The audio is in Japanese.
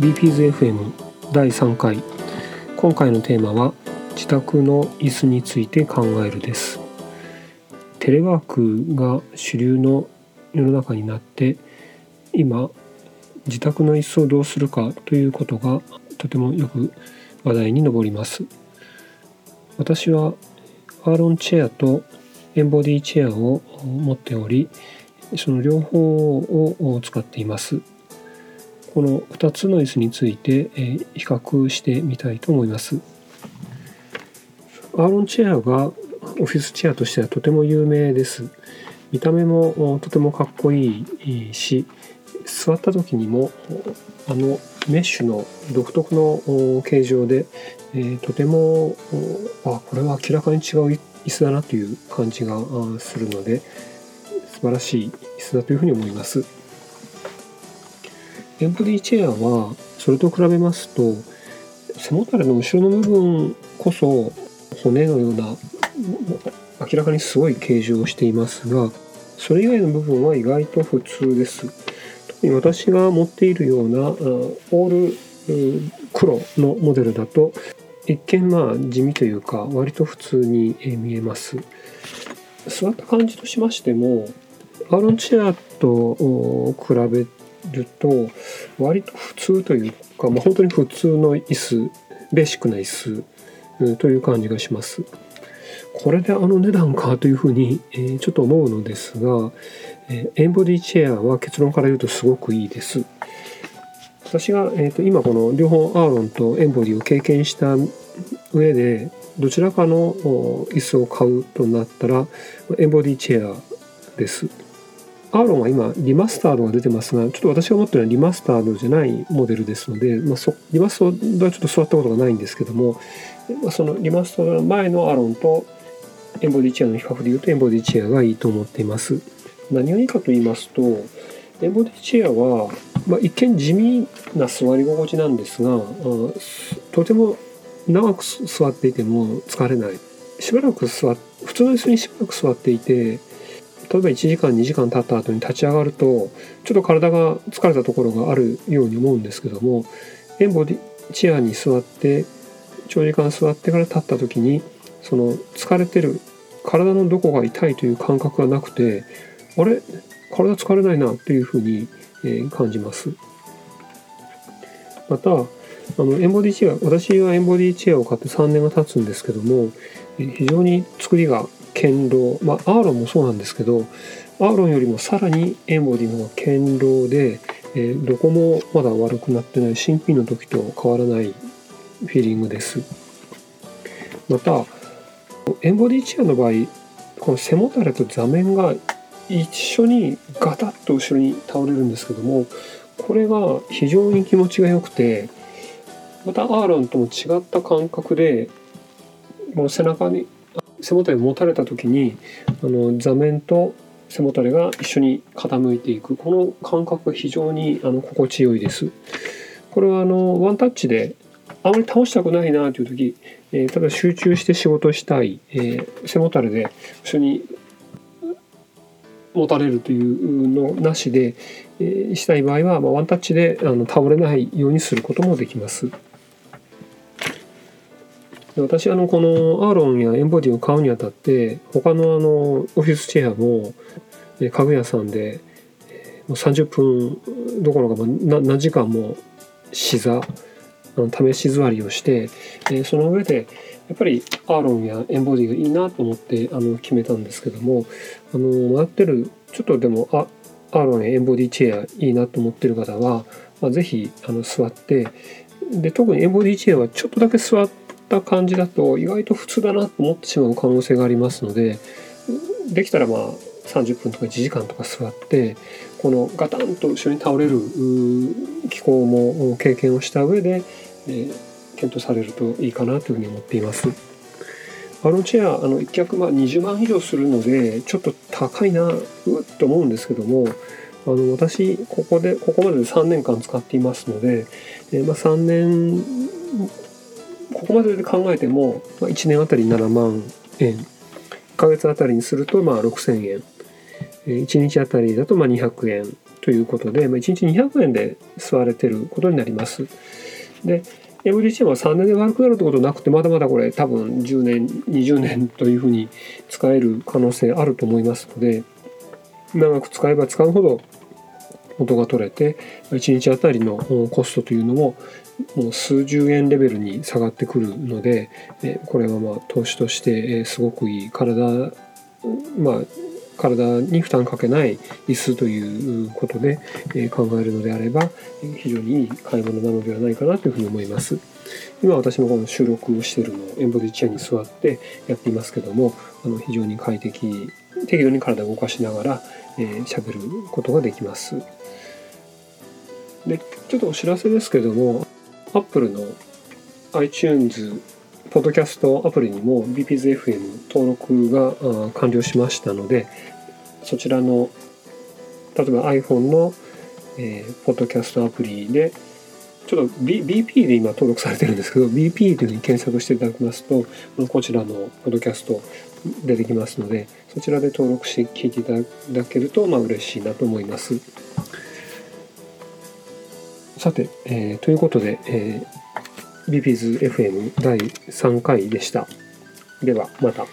BPZFM 第3回。今回のテーマは自宅の椅子について考えるです。テレワークが主流の世の中になって今自宅の椅子をどうするかということがとてもよく話題に上ります。私はアーロンチェアとエンボディチェアを持っておりその両方を使っています。この2つの椅子についてえ比較してみたいと思いますアーロンチェアがオフィスチェアとしてはとても有名です見た目もとてもかっこいいし座った時にもあのメッシュの独特の形状で、えとてもあこれは明らかに違う椅子だなという感じがするので素晴らしい椅子だというふうに思います。エンボディチェアはそれと比べますと背もたれの後ろの部分こそ骨のような明らかにすごい形状をしていますがそれ以外の部分は意外と普通です。特に私が持っているようなオール黒のモデルだと一見まあ地味というか割と普通に見えます。座った感じとしましてもアーロンチェアと比べると割と普通というか、まあ、本当に普通の椅子ベーシックな椅子という感じがします。これであの値段かというふうに、えちょっと思うのですが、えエンボディチェアは結論から言うとすごくいいです。私が、えー、と今この両方アーロンとエンボディを経験した上でどちらかの椅子を買うとなったらエンボディチェアです。アーロンは今リマスタードが出てますがちょっと私が持ってるのはリマスタードじゃないモデルですので、まあ、そリマスタードはちょっと座ったことがないんですけども、そのリマスタードの前のアーロンとエンボディチェアの比較で言うとエンボディチェアがいいと思っています。何がいいかと言いますとエンボディチェアは、まあ、一見地味な座り心地なんですがとても長く座っていても疲れないしばらく座普通の椅子にしばらく座っていて例えば1時間2時間経った後に立ち上がるとちょっと体が疲れたところがあるように思うんですけどもエンボディチェアに座って長時間座ってから立った時にその疲れてる体のどこが痛いという感覚がなくてあれ？体疲れないなというふうに、感じます。またあのエンボディチェア私はエンボディチェアを買って3年が経つんですけども非常に作りが堅牢。まあアーロンもそうなんですけどアーロンよりもさらにエンボディの方が堅牢で、えー、どこもまだ悪くなってない新品の時と変わらないフィーリングです。またエンボディチェアの場合この背もたれと座面が一緒にガタッと後ろに倒れるんですけどもこれが非常に気持ちが良くてまたアーロンとも違った感覚でもう背中に背もたれを持たれた時にあの座面と背もたれが一緒に傾いていくこの感覚が非常にあの心地よいです。これはあのワンタッチであまり倒したくないなという時、えー、ただ集中して仕事したい、えー、背もたれで一緒に持たれるというのなしで、えー、したい場合は、まあ、ワンタッチであの倒れないようにすることもできます。私あのこのアーロンやエンボディを買うにあたって他のあのオフィスチェアも家具屋さんで30分どころか何時間も試座試し座りをしてその上でやっぱりアーロンやエンボディがいいなと思ってあの決めたんですけどもあの迷ってるちょっとでもあアーロンやエンボディチェアいいなと思ってる方は、まあ、是非あの座ってで特にエンボディチェアはちょっとだけ座った感じだと意外と普通だなと思ってしまう可能性がありますのでできたらまあ30分とか1時間とか座ってこのガタンと後ろに倒れる気候も経験をした上で、えー、検討されるといいかなというふうに思っています。あのチェアあの1脚まあ20万以上するのでちょっと高いなうと思うんですけどもあの私ここでここまでで3年間使っていますので、えー、まあ、3年ここまでで考えても、まあ、1年あたり7万円1ヶ月あたりにするとまあ6000円1日あたりだとま200円ということで、まあ、1日200円で吸われてることになります。で MDC は3年で悪くなるってことなくてまだまだこれ多分10年20年というふうに使える可能性あると思いますので長く使えば使うほど元が取れて1日あたりのコストというのももう数十円レベルに下がってくるのでこれはまあ投資としてすごくいい体まあ体に負担かけない椅子ということで考えるのであれば非常にいい買い物なのではないかなというふうに思います。今私もこの収録をしているのをエンボディチェアに座ってやっていますけどもあの非常に快適適度に体を動かしながら、えー、ることができます。でちょっとお知らせですけども Apple の iTunes ポッドキャストアプリにも BPZFM 登録が完了しましたのでそちらの例えば iPhone の、えー、ポッドキャストアプリでちょっと、B、BP で今登録されてるんですけど BP というふうに検索していただきますとこちらのポッドキャスト出てきますのでそちらで登録して聞いていただけるとまあ嬉しいなと思います。さて、えー、ということで、えー、ビピーズ FM 第3回でした。ではまた。